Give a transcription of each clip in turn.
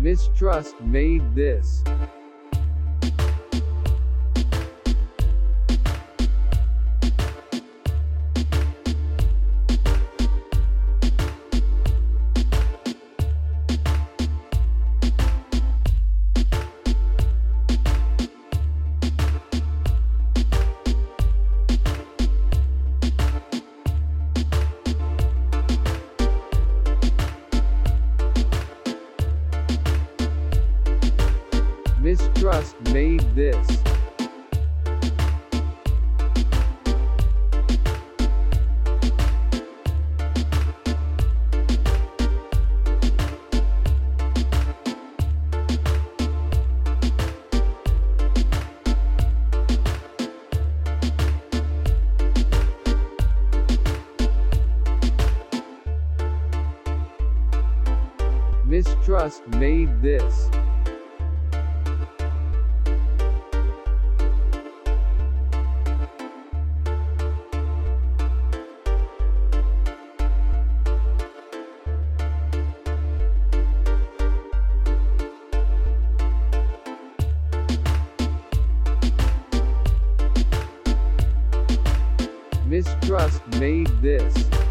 Mistrust made this. Mistrust made this. Mistrust made this. Mistrust made this.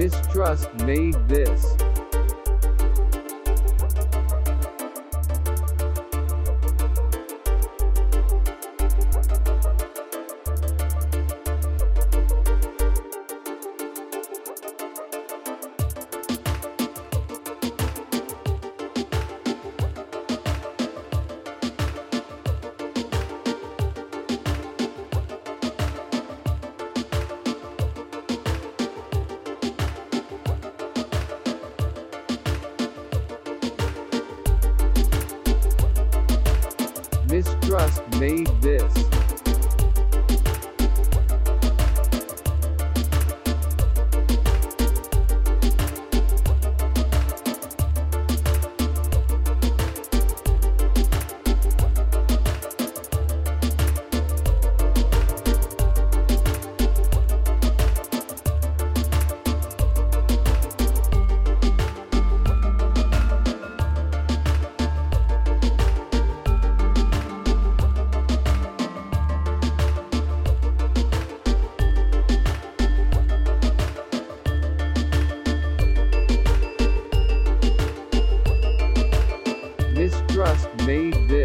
Mistrust made this. Mistrust made this. Made this.